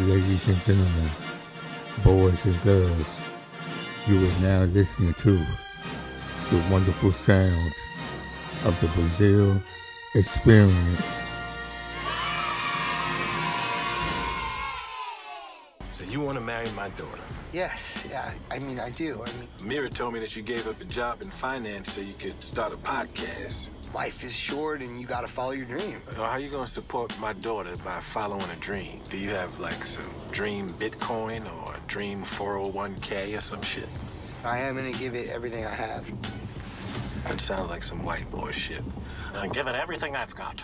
ladies and gentlemen, boys and girls, you are now listening to the wonderful sounds of the Braziel experience. So you want to marry my daughter? Yes, yeah, I mean, I do. I mean, Mira told me that you gave up a job in finance so you could start a podcast. Life is short and you gotta follow your dream. Now, How you gonna support my daughter by following a dream? Do you have like some dream Bitcoin or a dream 401k or some shit? I am gonna give it everything I have. That sounds like some white boy shit. I'll give it everything I've got.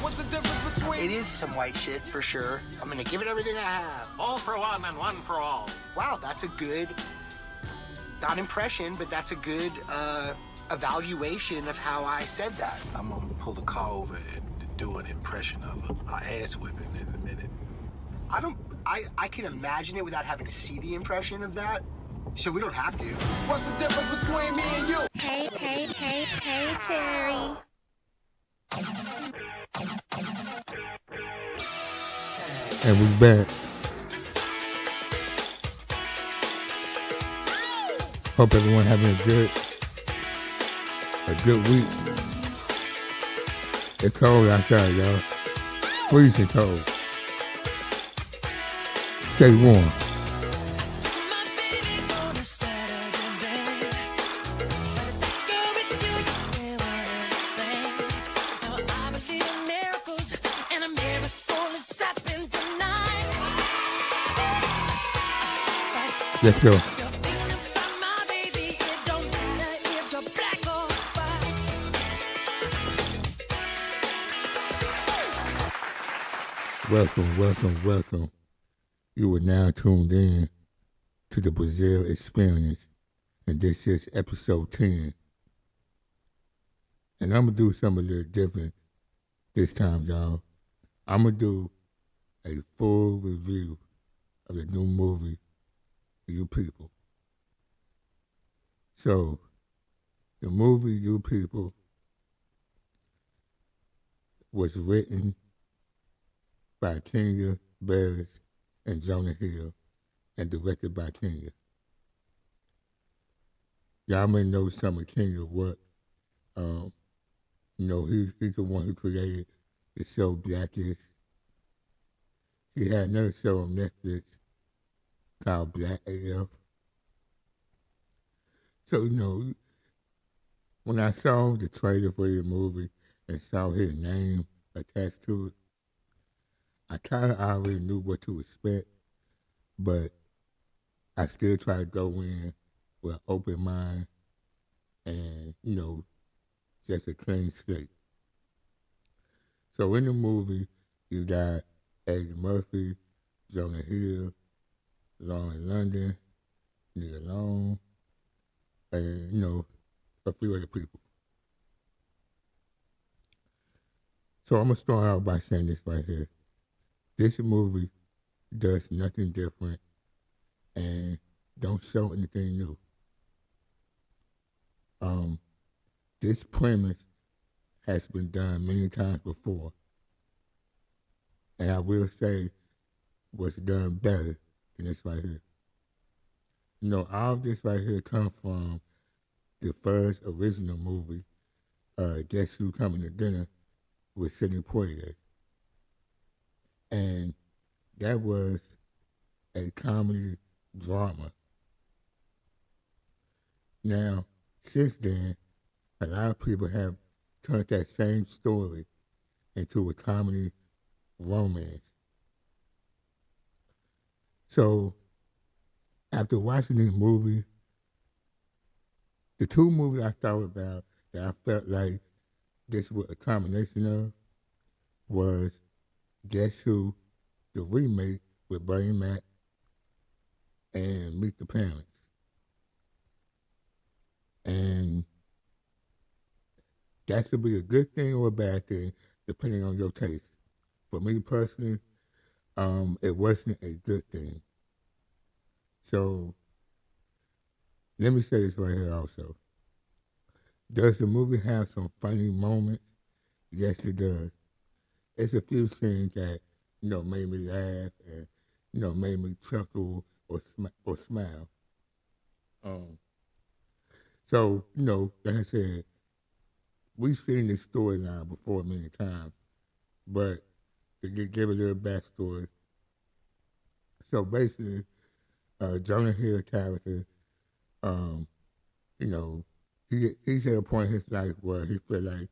What's the difference between It is some white shit for sure. I'm gonna give it everything I have. All for one and one for all. Wow, that's a good, not impression, but that's a good uh, evaluation of how I said that. I'm gonna pull the car over and do an impression of her. I'll ass whipping in a minute. I don't, I, I can imagine it without having to see the impression of that. So we don't have to. what's the difference between me and you? Hey, hey, hey, hey, Terry. And we're back. Hope everyone having a good a good week. It's cold outside, y'all. Freezing cold. Stay warm. Let's go. Welcome, welcome, welcome. You are now tuned in to the Braziel Experience, and this is episode 10. And I'm going to do something a little different this time, y'all. I'm going to do a full review of the new movie, You People. So, the movie You People was written by Kenya Barris and Jonah Hill and directed by Kenya. Y'all may know some of Kenya's work. Um, you know, he, he's the one who created the show Blackish. He had another show on Netflix called Black AF. So, you know, when I saw the trailer for the movie and saw his name attached to it, I kind of already knew what to expect, but I still try to go in with an open mind and, you know, just a clean slate. So in the movie, you got Eddie Murphy, Jonah Hill, Lauren London, Nia Long, and, you know, a few other people. So I'm going to start out by saying this right here. This movie does nothing different and don't show anything new. Um, this premise has been done many times before, and I will say was done better than this right here. You know, all this right here comes from the first original movie, uh, Guess Who Coming to Dinner with Sidney Poitier and that was a comedy drama. Now, since then, a lot of people have turned that same story into a comedy romance. So, after watching this movie, the two movies I thought about that I felt like this was a combination of was Guess Who, the remake with Bernie Mac and Meet the Parents. And that could be a good thing or a bad thing, depending on your taste. For me personally, um, it wasn't a good thing. So, let me say this right here also. Does the movie have some funny moments? Yes, it does it's a few scenes that you know made me laugh and you know, made me chuckle or or smile. Um, so you know, like I said, we've seen this storyline before many times, but to give, give a little backstory. So basically, uh, Jonah Hill character, um, you know, he he's at a point in his life where he feel like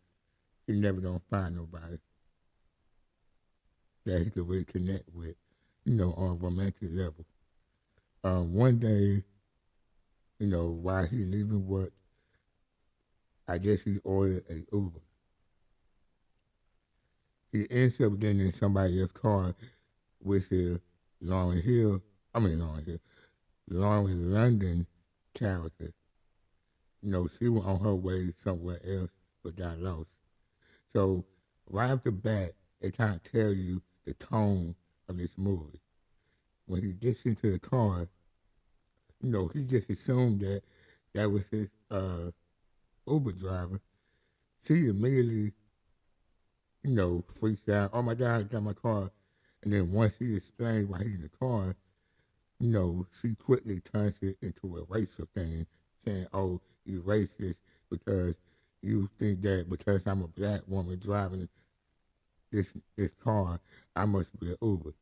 he never gonna find nobody that he could really connect with, you know, on a romantic level. Um, one day, you know, while he leaving work, I guess he ordered a Uber. He ends up getting in somebody else's car, which is Lauren Hill. I mean Lauren Hill, Lauren London character. You know, she was on her way somewhere else, but got lost. So right off the bat, it kind of tell you the tone of this movie. When he gets into the car, you know, he just assumed that that was his uh, Uber driver. She immediately, you know, freaks out. Oh my God, I got my car. And then once he explains why he's in the car, you know, she quickly turns it into a racial thing, saying, oh, you racist because you think that because I'm a black woman driving this this car, I must be an Uber.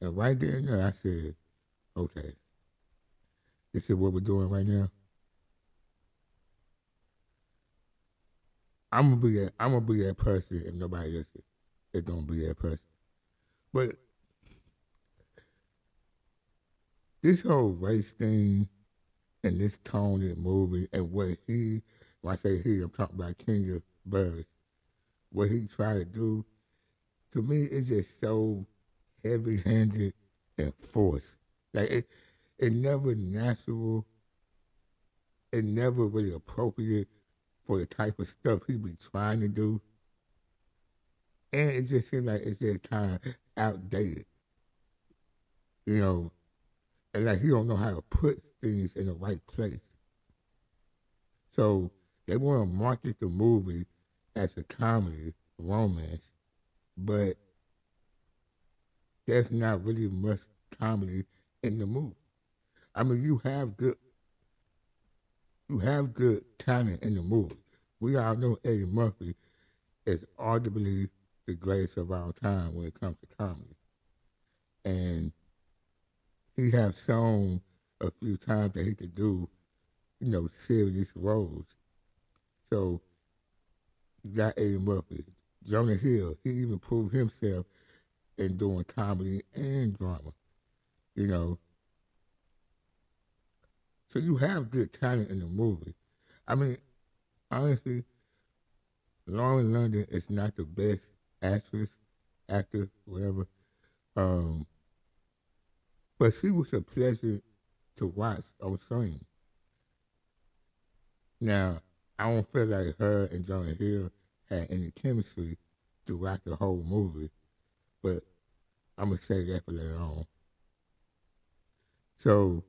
And right there and there, I said, okay, this is what we're doing right now. I'm gonna be that. I'm gonna be that person if nobody else is. Gonna be that person. But this whole race thing and this the movie and what he, when I say he, I'm talking about Kenya Barris, what he tried to do, to me, it's just so heavy-handed and forced. Like it, it never natural. It never really appropriate for the type of stuff he be trying to do. And it just seems like it's just kind of outdated. You know, and like he don't know how to put things in the right place. So they want to market the movie as a comedy, romance, but there's not really much comedy in the movie. I mean, you have good, you have good talent in the movie. We all know Eddie Murphy is arguably the greatest of our time when it comes to comedy, and he has shown a few times that he could do, you know, serious roles. So got Eddie Murphy, Jonah Hill. He even proved himself in doing comedy and drama. You know. So you have good talent in the movie. I mean, honestly, Lauren London is not the best actress, actor, whatever. Um, but she was a pleasure to watch on screen. Now, I don't feel like her and Jonah Hill had any chemistry throughout the whole movie, but I'm gonna say that for later on. So,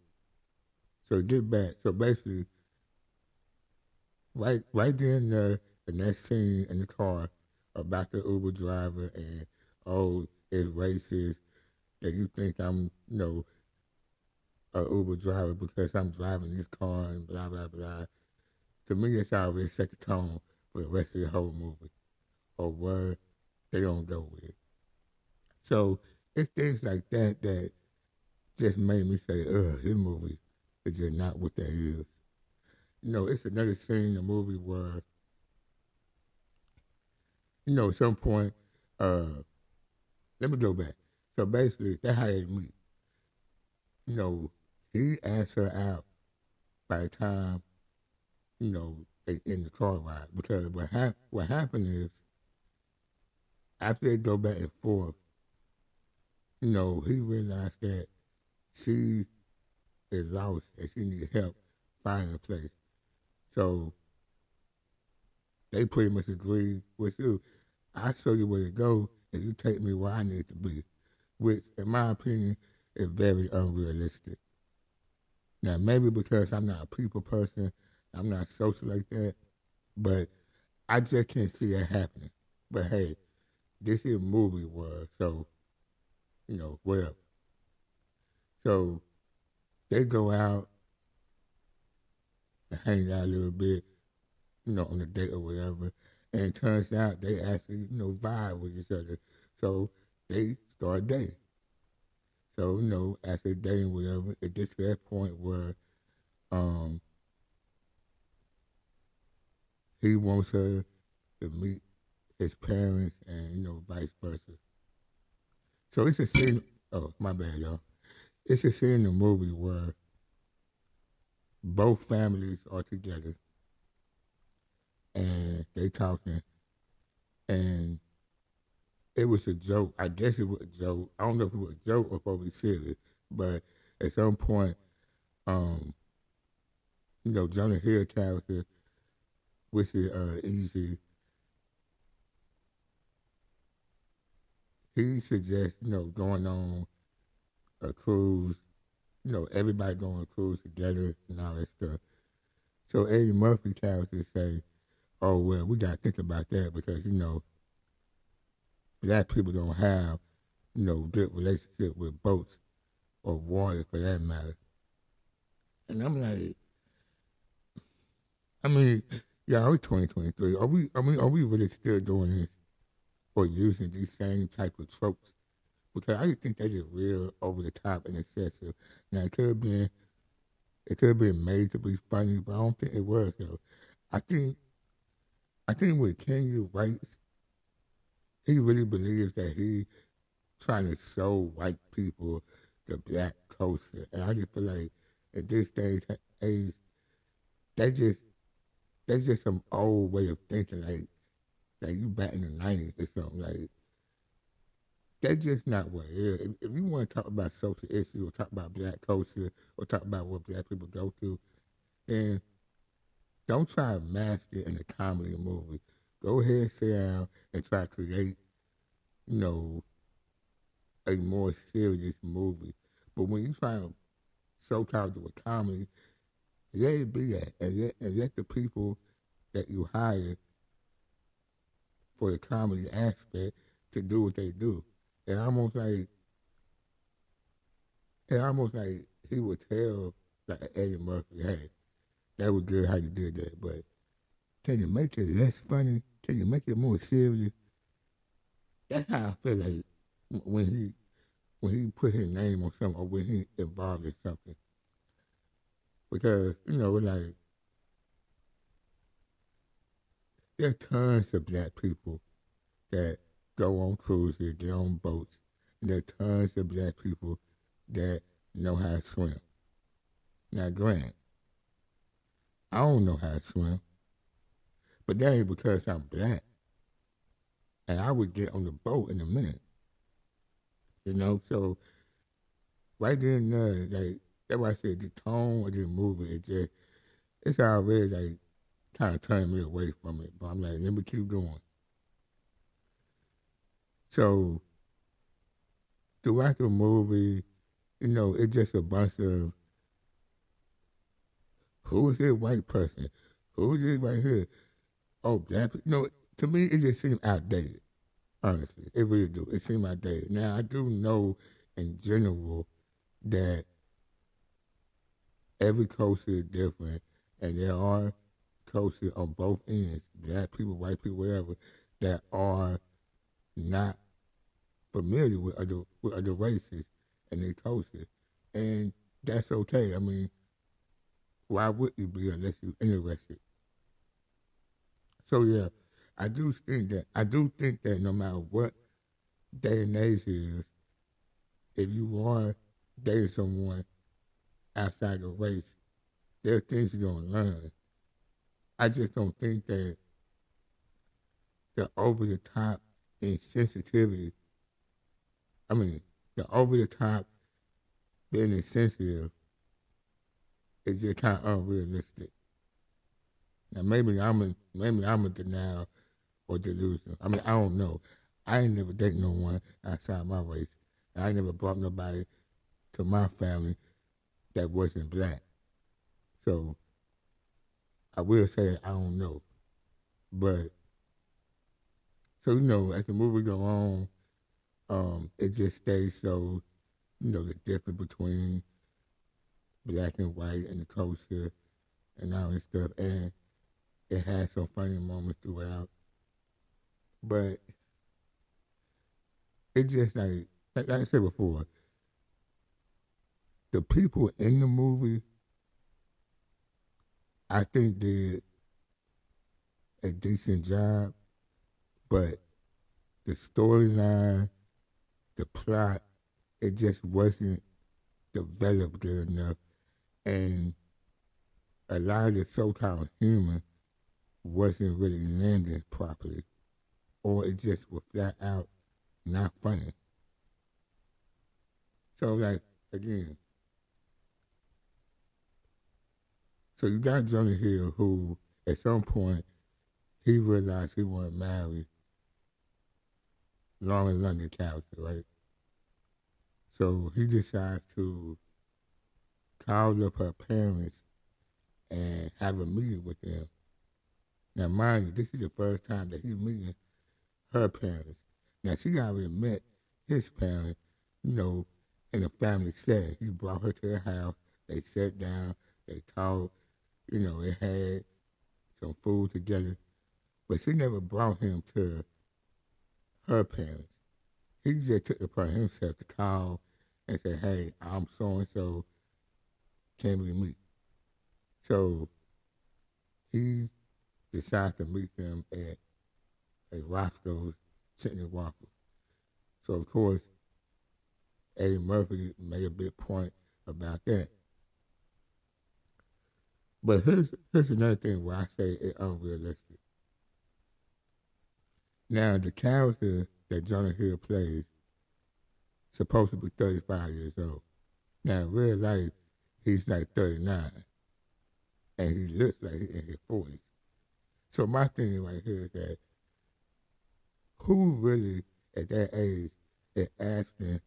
so get back. So basically, right, right there in the, the next scene in the car about the Uber driver and oh, it's racist that you think I'm, you know, a Uber driver because I'm driving this car and blah blah blah. To me, it's already set the tone for the rest of the whole movie, or where they don't go with it. So it's things like that that just made me say, "Ugh, this movie is just not what that is." You know, it's another scene in the movie where, you know, at some point, uh, let me go back. So basically, that's how they meet. You know, he asked her out by the time, you know, in the car ride. Because what, hap- what happened is, after they go back and forth, you know, he realized that she is lost and she needs help finding a place. So they pretty much agreed with you. I'll show you where to go and you take me where I need to be, which, in my opinion, is very unrealistic. Now, maybe because I'm not a people person, I'm not social like that, but I just can't see that happening. But hey, this is movie world, so, you know, whatever. So they go out and hang out a little bit, you know, on a date or whatever. And it turns out they actually, you know, vibe with each other. So they start dating. So, you know, after dating, whatever, it gets to that point where um, he wants her to meet his parents and, you know, vice versa. So it's a scene, oh, my bad, y'all. It's a scene in the movie where both families are together and they talking and it was a joke. I guess it was a joke. I don't know if it was a joke or probably serious, but at some point, um, you know, Jonah Hill character, which is uh, easy, he suggests, you know, going on a cruise, you know, everybody going on a cruise together and all that stuff. So Eddie Murphy character say, oh, well, we got to think about that because, you know, black people don't have, you know, good relationship with boats or water for that matter. And I'm like, I mean, yeah, are we 2023. Are we? I mean, are we really still doing this or using these same type of tropes? Because I just think that is real over the top and excessive. Now it could have been, it could have been made to be funny, but I don't think it was. Though. I think, I think with Kenya Barris he really believes that he trying to show white people the black culture. And I just feel like at this day age, that just that's just some old way of thinking, like like you back in the nineties or something. Like that's just not what it is. If, if you want to talk about social issues or talk about black culture or talk about what black people go through, then don't try to mask it in a comedy movie. Go ahead, sit down, and try to create, you know, a more serious movie. But when you try to show time to a comedy, let it be that, and let, and let the people that you hire for the comedy aspect to do what they do. And almost like, and almost like he would tell like Eddie Murphy, hey, that was good how you did that, but can you make it less funny? Can you make it more serious? That's how I feel like when he when he put his name on something or when he involved in something. Because, you know, like there are tons of black people that go on cruises, get on boats, and there are tons of black people that know how to swim. Now, grant, I don't know how to swim, but that ain't because I'm black. And I would get on the boat in a minute. You know, so right there and there, like, that's why I said the tone of the movie, it just, it's already like kind of turning me away from it. But I'm like, let me keep going. So throughout the movie, you know, it's just a bunch of who is this white person? Who is this right here? Oh, black. You know, to me, it just seemed outdated. Honestly, it really do. It seemed outdated. Now, I do know in general that every culture is different, and there are cultures on both ends, black people, white people, whatever, that are not familiar with other with other races and their culture, and that's okay. I mean, why would you be unless you're interested? So yeah, I do think that I do think that no matter what day and age is, if you are dating someone outside the race, there are things you're gonna learn. I just don't think that the over the top insensitivity I mean, the over the top being insensitive is just kind of unrealistic. Now maybe I'm a maybe I'm a denial or delusion. I mean I don't know. I ain't never dated no one outside my race. I never brought nobody to my family that wasn't black. So I will say I don't know. But so you know, as the movie go on, um, it just stays so you know, the difference between black and white and the culture and all this stuff. And it had some funny moments throughout. But it's just like, like I said before, the people in the movie, I think did a decent job, but the storyline, the plot, it just wasn't developed good enough, and a lot of the so-called humor wasn't really landing properly, or it just was flat out not funny. So, like again, so you got Jonah Hill, who at some point he realized he wanted to marry Lauren London character, right? So he decides to call up her parents and have a meeting with them. Now, mind you, this is the first time that he's meeting her parents. Now, she already met his parents, you know, in a family setting. He brought her to the house. They sat down. They talked. You know, they had some food together. But she never brought him to her parents. He just took it upon himself to call and say, hey, I'm so-and-so. Can we meet? So he decided to meet them at a Roscoe's Chicken Waffles. So, of course, Eddie Murphy made a big point about that. But here's, here's another thing where I say it's unrealistic. Now, the character that Jonah Hill plays supposed to be 35 years old. Now, in real life, he's like 39. And he looks like he's in his 40s. So my thing right here is that who really at that age is asking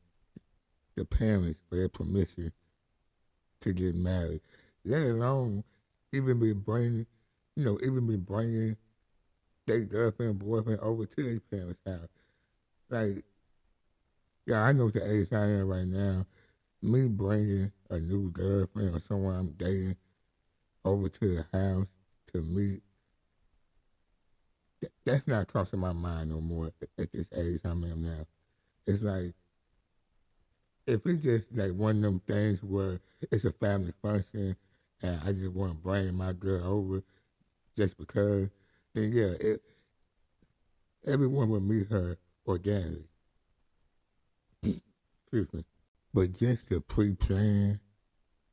the parents for their permission to get married, let alone even be bringing, you know, even be bringing their girlfriend, boyfriend over to their parents' house. Like, yeah, I know the age I am right now. Me bringing a new girlfriend or someone I'm dating over to the house to meet, th- that's not crossing my mind no more at this age I'm in now. It's like, if it's just like one of them things where it's a family function and I just want to bring my girl over just because, then yeah, it, everyone will meet her organically. Excuse me. But just to pre-plan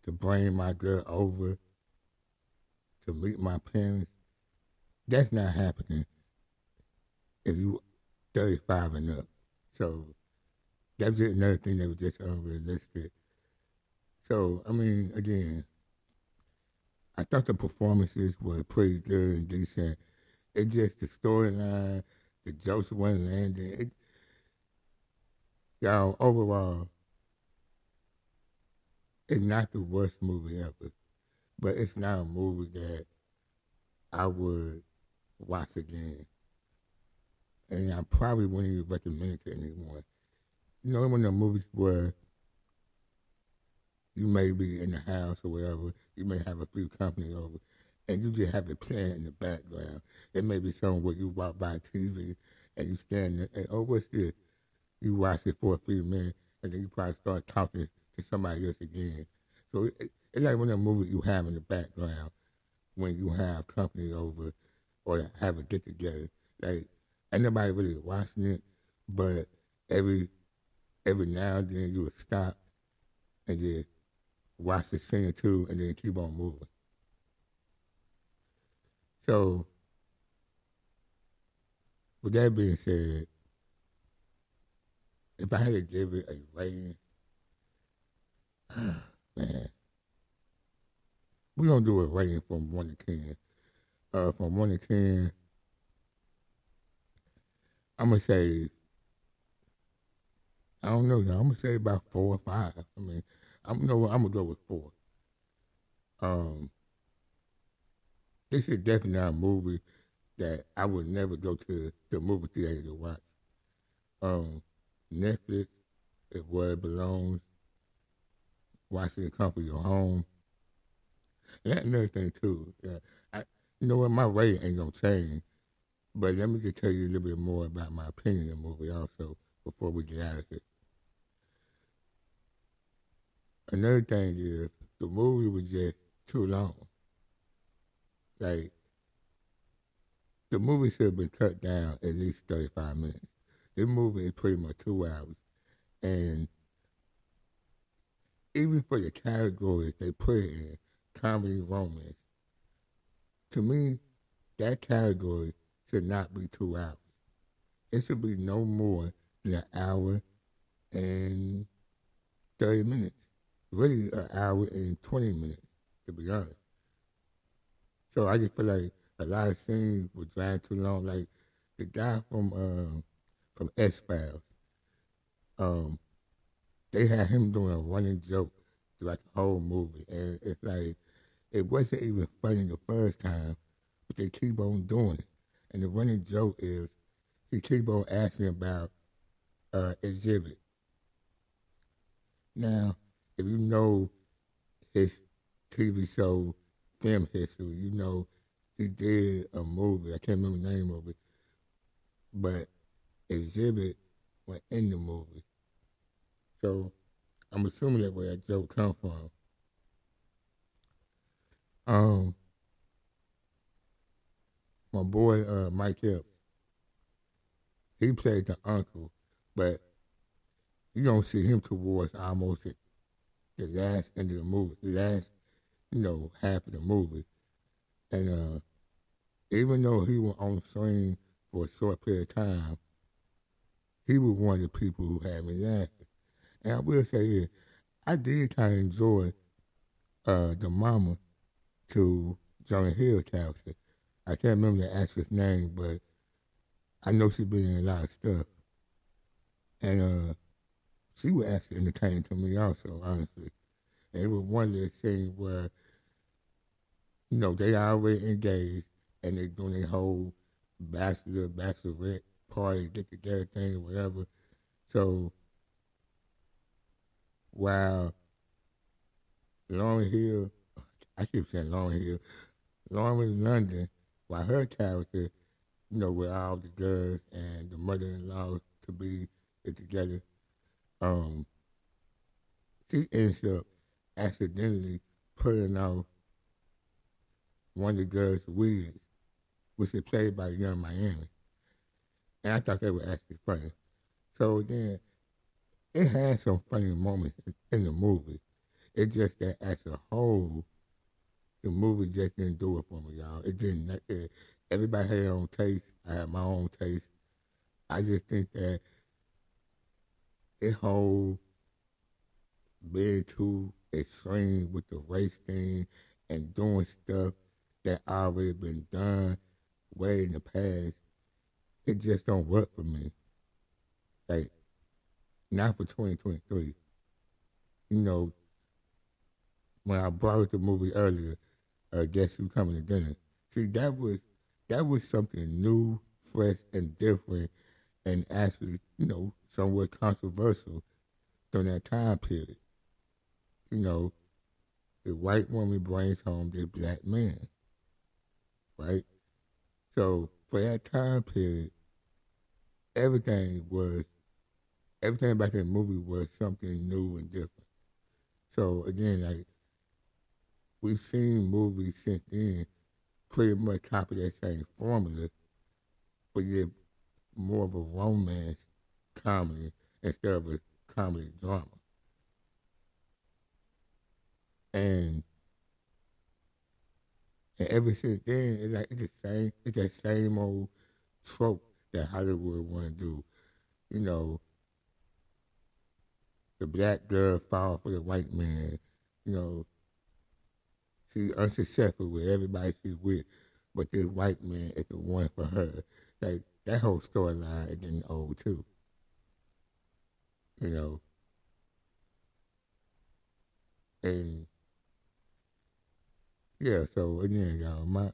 to bring my girl over to meet my parents, that's not happening if you 35 and up. So that's just another thing that was just unrealistic. So, I mean, again, I thought the performances were pretty good and decent. It just the storyline, the jokes weren't landing. Y'all, overall, it's not the worst movie ever, but it's not a movie that I would watch again. And I probably wouldn't even recommend it to anyone. You know, of the movies where you may be in the house or wherever, you may have a few company over, and you just have it playing in the background. It may be something where you walk by TV and you stand there and, oh, what's this? You watch it for a few minutes, and then you probably start talking to somebody else again. So it, it's like one of the you have in the background when you have company over or have a get together. Like, ain't nobody really watching it, but every every now and then you would stop and just watch the scene too, and then keep on moving. So, with that being said, if I had to give it a rating, man, we're gonna do a rating from one to ten. Uh, from one to ten, I'm gonna say, I don't know, I'm gonna say about four or five. I mean, I'm no, I'm gonna go with four. Um, this is definitely a movie that I would never go to the movie theater to watch. Um, Netflix is where it belongs. watch it the comfort your home. And that's another thing too. Yeah, I, you know what? My rating ain't gonna change. But let me just tell you a little bit more about my opinion of the movie also before we get out of here. Another thing is the movie was just too long. Like the movie should have been cut down at least thirty five minutes. This movie is pretty much two hours. And even for the categories they put in, comedy romance, to me, that category should not be two hours. It should be no more than an hour and 30 minutes. Really, an hour and 20 minutes, to be honest. So I just feel like a lot of scenes were dragged too long. Like the guy from um, from X Files, um, they had him doing a running joke throughout the whole movie, and it's like it wasn't even funny the first time, but they keep on doing it. And the running joke is he keep on asking about uh, Xzibit. Now, if you know his TV show film history, you know he did a movie. I can't remember the name of it, but Xzibit went in the movie. So I'm assuming that where that joke come from. Um, my boy uh, Mike Epps, he played the uncle, but you don't see him towards almost the, last end of the movie, the last, you know, half of the movie. And uh, even though he was on screen for a short period of time, he was one of the people who had me laughing. And I will say this, I did kind of enjoy uh, the mama to Jonah Hill character. I can't remember the actress name, but I know she's been in a lot of stuff. And uh, she was actually entertaining to me also, honestly. And it was one of the things where, you know, they already engaged and they're doing their whole bachelor, bachelorette party, get together thing whatever. So while Lauryn Hill, I keep saying Lauryn Hill, Lauren London, while her character, you know, with all the girls and the mother-in-law to be together, um, she ends up accidentally putting off one of the girls' wigs, which is played by Yung Miami. And I thought that was actually funny. So then, it had some funny moments in the movie. It's just that as a whole, the movie just didn't do it for me, y'all. It didn't. It, everybody had their own taste. I had my own taste. I just think that it whole being too extreme with the race thing and doing stuff that already been done way in the past, it just don't work for me. Like, not for 2023. You know, when I brought up the movie earlier, uh, Guess Who Coming to Dinner? See, that was that was something new, fresh, and different, and actually, you know, somewhat controversial during that time period. You know, the white woman brings home the black man, right? So for that time period, everything was everything about that movie was something new and different. So again, like we've seen movies since then pretty much copy that same formula, but yet more of a romance comedy instead of a comedy drama. And and ever since then, it's like it's the same, it's that same old trope that Hollywood want to do. You know, the black girl fall for the white man. You know, she's unsuccessful with everybody she's with, but this white man is the one for her. Like that whole storyline is getting old too. You know, and yeah. So again, y'all, my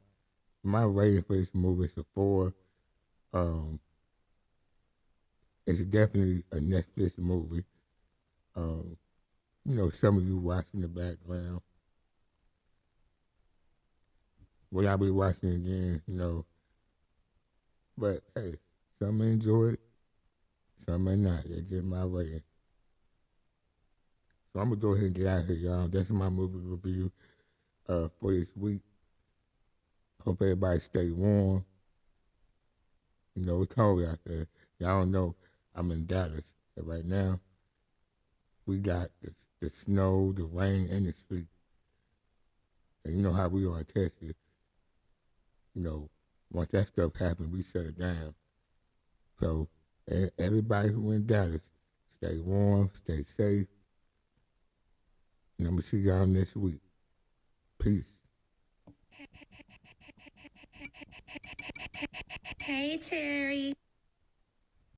my rating for this movie is a four. Um, it's definitely a Netflix movie. Um, you know, some of you watching the background. Will I be watching again? You know. But hey, some enjoy it, some may not. It's just my way. So I'm gonna go ahead and get out of here, y'all. That's my movie review uh, for this week. Hope everybody stay warm. You know, it's cold out there. Y'all know I'm in Dallas. Right now, we got the, the snow, the rain, and the sleet. And you know how we are in Texas. You know, once that stuff happens, we shut it down. So, everybody who in Dallas, stay warm, stay safe. And I'm going to see y'all next week. Peace. Hey, Terry.